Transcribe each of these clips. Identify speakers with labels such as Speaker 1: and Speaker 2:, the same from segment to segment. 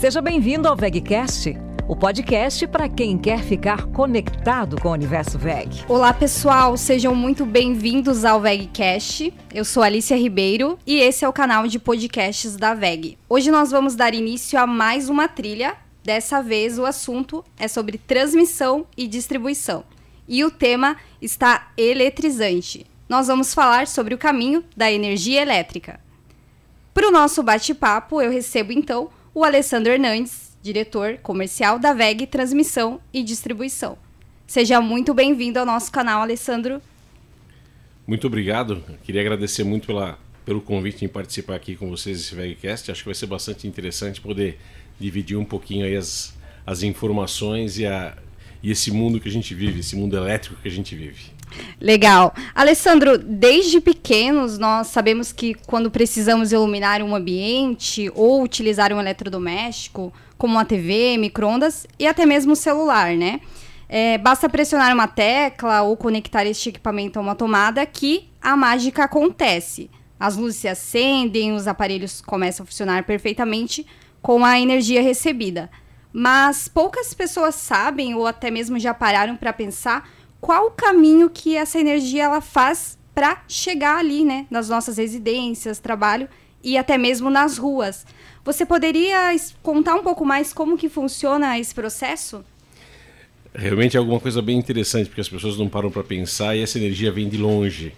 Speaker 1: Seja bem-vindo ao VegCast, o podcast para quem quer ficar conectado com o universo VEG.
Speaker 2: Olá, pessoal, sejam muito bem-vindos ao VegCast. Eu sou Alicia Ribeiro e esse é o canal de podcasts da VEG. Hoje nós vamos dar início a mais uma trilha. Dessa vez o assunto é sobre transmissão e distribuição. E o tema está eletrizante. Nós vamos falar sobre o caminho da energia elétrica. Para o nosso bate-papo, eu recebo então o Alessandro Hernandes, diretor comercial da VEG Transmissão e Distribuição. Seja muito bem-vindo ao nosso canal, Alessandro.
Speaker 3: Muito obrigado. Queria agradecer muito pela, pelo convite em participar aqui com vocês desse VEGcast. Acho que vai ser bastante interessante poder dividir um pouquinho aí as, as informações e, a, e esse mundo que a gente vive, esse mundo elétrico que a gente vive.
Speaker 2: Legal. Alessandro, desde pequenos nós sabemos que quando precisamos iluminar um ambiente ou utilizar um eletrodoméstico, como uma TV, microondas e até mesmo o celular, né? É, basta pressionar uma tecla ou conectar este equipamento a uma tomada que a mágica acontece. As luzes se acendem, os aparelhos começam a funcionar perfeitamente com a energia recebida. Mas poucas pessoas sabem ou até mesmo já pararam para pensar qual o caminho que essa energia ela faz para chegar ali, né, nas nossas residências, trabalho e até mesmo nas ruas. Você poderia contar um pouco mais como que funciona esse processo?
Speaker 3: Realmente é alguma coisa bem interessante, porque as pessoas não param para pensar e essa energia vem de longe.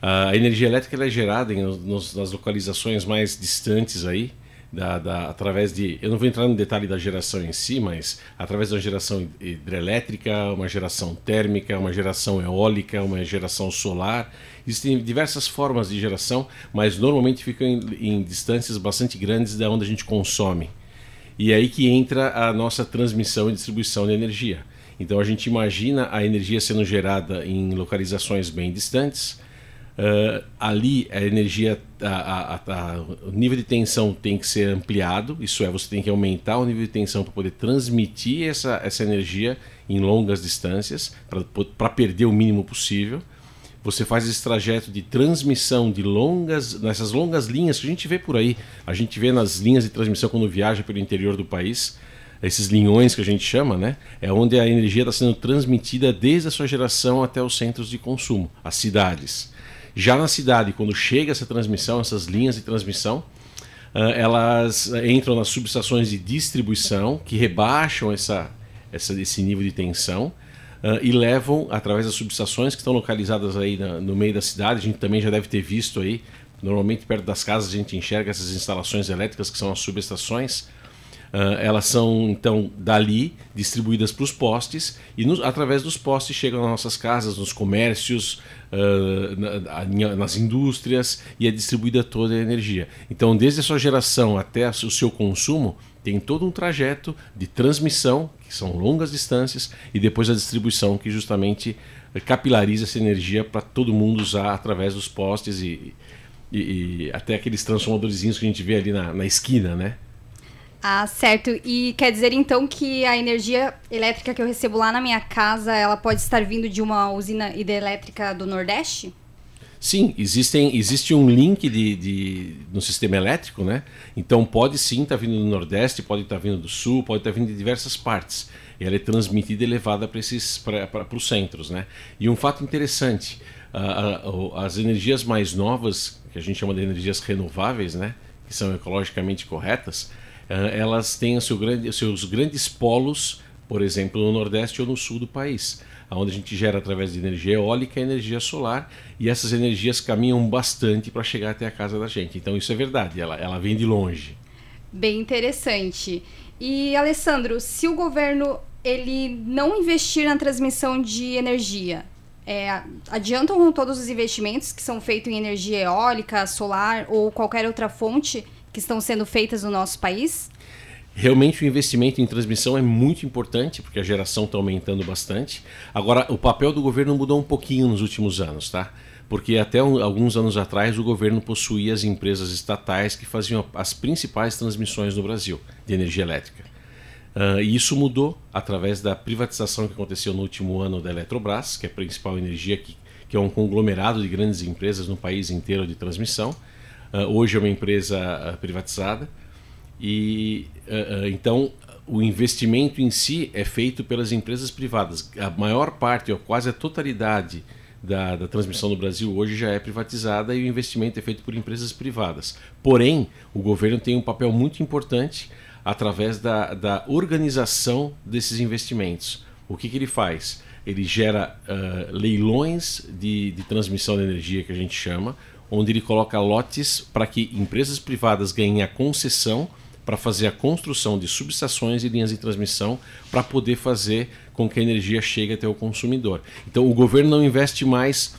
Speaker 3: A energia elétrica é gerada em, nos, nas localizações mais distantes aí, da, da, através de. Eu não vou entrar no detalhe da geração em si, mas através da geração hidrelétrica, uma geração térmica, uma geração eólica, uma geração solar. Existem diversas formas de geração, mas normalmente ficam em, em distâncias bastante grandes da onde a gente consome. E é aí que entra a nossa transmissão e distribuição de energia. Então a gente imagina a energia sendo gerada em localizações bem distantes Uh, ali a energia, a, a, a, o nível de tensão tem que ser ampliado, isso é, você tem que aumentar o nível de tensão para poder transmitir essa, essa energia em longas distâncias, para perder o mínimo possível. Você faz esse trajeto de transmissão de longas, nessas longas linhas que a gente vê por aí, a gente vê nas linhas de transmissão quando viaja pelo interior do país, esses linhões que a gente chama, né? É onde a energia está sendo transmitida desde a sua geração até os centros de consumo, as cidades. Já na cidade, quando chega essa transmissão, essas linhas de transmissão, uh, elas entram nas subestações de distribuição que rebaixam essa, essa, esse nível de tensão uh, e levam através das subestações que estão localizadas aí na, no meio da cidade. A gente também já deve ter visto aí. Normalmente perto das casas a gente enxerga essas instalações elétricas que são as subestações Uh, elas são então dali distribuídas para os postes e nos, através dos postes chegam nas nossas casas, nos comércios, uh, na, nas indústrias e é distribuída toda a energia. Então, desde a sua geração até o seu consumo, tem todo um trajeto de transmissão, que são longas distâncias, e depois a distribuição, que justamente capilariza essa energia para todo mundo usar através dos postes e, e, e até aqueles transformadorzinhos que a gente vê ali na, na esquina, né?
Speaker 2: Ah, certo. E quer dizer então que a energia elétrica que eu recebo lá na minha casa, ela pode estar vindo de uma usina hidrelétrica do Nordeste?
Speaker 3: Sim, existem, existe um link de, de, no sistema elétrico, né? Então pode sim estar vindo do Nordeste, pode estar vindo do Sul, pode estar vindo de diversas partes. Ela é transmitida e levada para os centros, né? E um fato interessante, as energias mais novas, que a gente chama de energias renováveis, né? Que são ecologicamente corretas, elas têm seu grande, seus grandes polos, por exemplo, no Nordeste ou no Sul do país, onde a gente gera através de energia eólica e energia solar, e essas energias caminham bastante para chegar até a casa da gente. Então isso é verdade, ela, ela vem de longe.
Speaker 2: Bem interessante. E Alessandro, se o governo ele não investir na transmissão de energia, é, adiantam todos os investimentos que são feitos em energia eólica, solar ou qualquer outra fonte que estão sendo feitas no nosso país?
Speaker 3: Realmente o investimento em transmissão é muito importante, porque a geração está aumentando bastante. Agora, o papel do governo mudou um pouquinho nos últimos anos, tá? Porque até alguns anos atrás o governo possuía as empresas estatais que faziam as principais transmissões no Brasil de energia elétrica. Uh, e isso mudou através da privatização que aconteceu no último ano da Eletrobras, que é a principal energia, que, que é um conglomerado de grandes empresas no país inteiro de transmissão. Uh, hoje é uma empresa uh, privatizada E uh, então o investimento em si é feito pelas empresas privadas. A maior parte, ou quase a totalidade da, da, transmissão no Brasil hoje já é privatizada e o investimento é feito por empresas privadas. Porém, o governo tem um papel muito importante através da, da organização desses investimentos. O que, que ele faz? Ele gera uh, leilões de, de transmissão de energia, que a gente chama, onde ele coloca lotes para que empresas privadas ganhem a concessão para fazer a construção de subestações e linhas de transmissão para poder fazer com que a energia chegue até o consumidor. Então o governo não investe mais,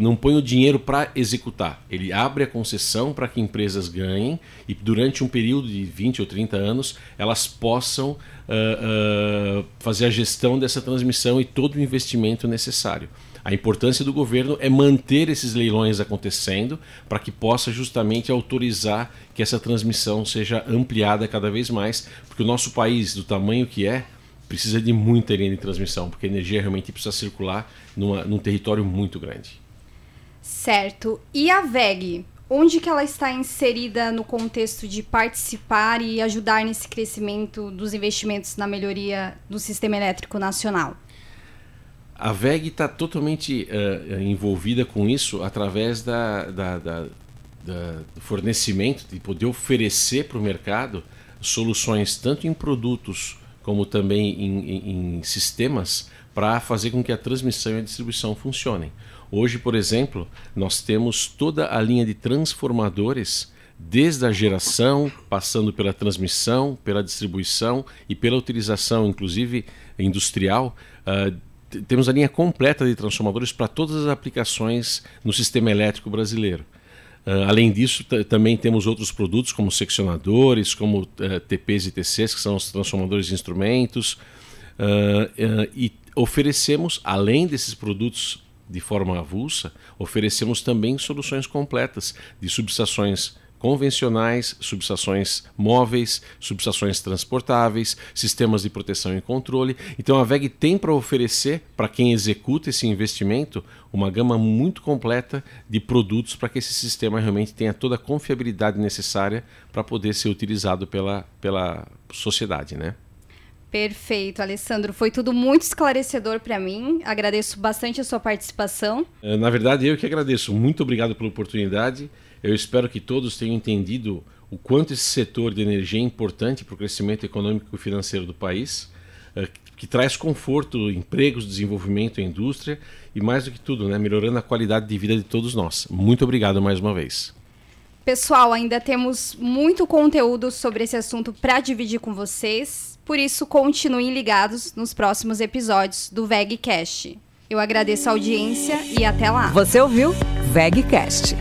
Speaker 3: não põe o dinheiro para executar. Ele abre a concessão para que empresas ganhem e durante um período de 20 ou 30 anos elas possam uh, uh, fazer a gestão dessa transmissão e todo o investimento necessário. A importância do governo é manter esses leilões acontecendo para que possa justamente autorizar que essa transmissão seja ampliada cada vez mais, porque o nosso país, do tamanho que é, precisa de muita linha de transmissão, porque a energia realmente precisa circular numa, num território muito grande.
Speaker 2: Certo. E a VEG? Onde que ela está inserida no contexto de participar e ajudar nesse crescimento dos investimentos na melhoria do sistema elétrico nacional?
Speaker 3: A VEG está totalmente uh, envolvida com isso através da, da, da, da, do fornecimento, de poder oferecer para o mercado soluções tanto em produtos como também em, em, em sistemas para fazer com que a transmissão e a distribuição funcionem. Hoje, por exemplo, nós temos toda a linha de transformadores desde a geração, passando pela transmissão, pela distribuição e pela utilização, inclusive industrial, uh, temos a linha completa de transformadores para todas as aplicações no sistema elétrico brasileiro. Uh, além disso, também temos outros produtos como seccionadores, como uh, TPs e TCs, que são os transformadores de instrumentos, uh, e oferecemos, além desses produtos de forma avulsa, oferecemos também soluções completas de subestações convencionais, subestações móveis, subestações transportáveis, sistemas de proteção e controle. Então a VEG tem para oferecer para quem executa esse investimento uma gama muito completa de produtos para que esse sistema realmente tenha toda a confiabilidade necessária para poder ser utilizado pela, pela sociedade, né?
Speaker 2: Perfeito, Alessandro. Foi tudo muito esclarecedor para mim. Agradeço bastante a sua participação.
Speaker 3: Eh, na verdade, eu que agradeço. Muito obrigado pela oportunidade. Eu espero que todos tenham entendido o quanto esse setor de energia é importante para o crescimento econômico e financeiro do país, eh, que traz conforto, empregos, desenvolvimento à indústria e, mais do que tudo, né, melhorando a qualidade de vida de todos nós. Muito obrigado mais uma vez.
Speaker 2: Pessoal, ainda temos muito conteúdo sobre esse assunto para dividir com vocês, por isso continuem ligados nos próximos episódios do VegCast. Eu agradeço a audiência e até lá.
Speaker 1: Você ouviu VegCast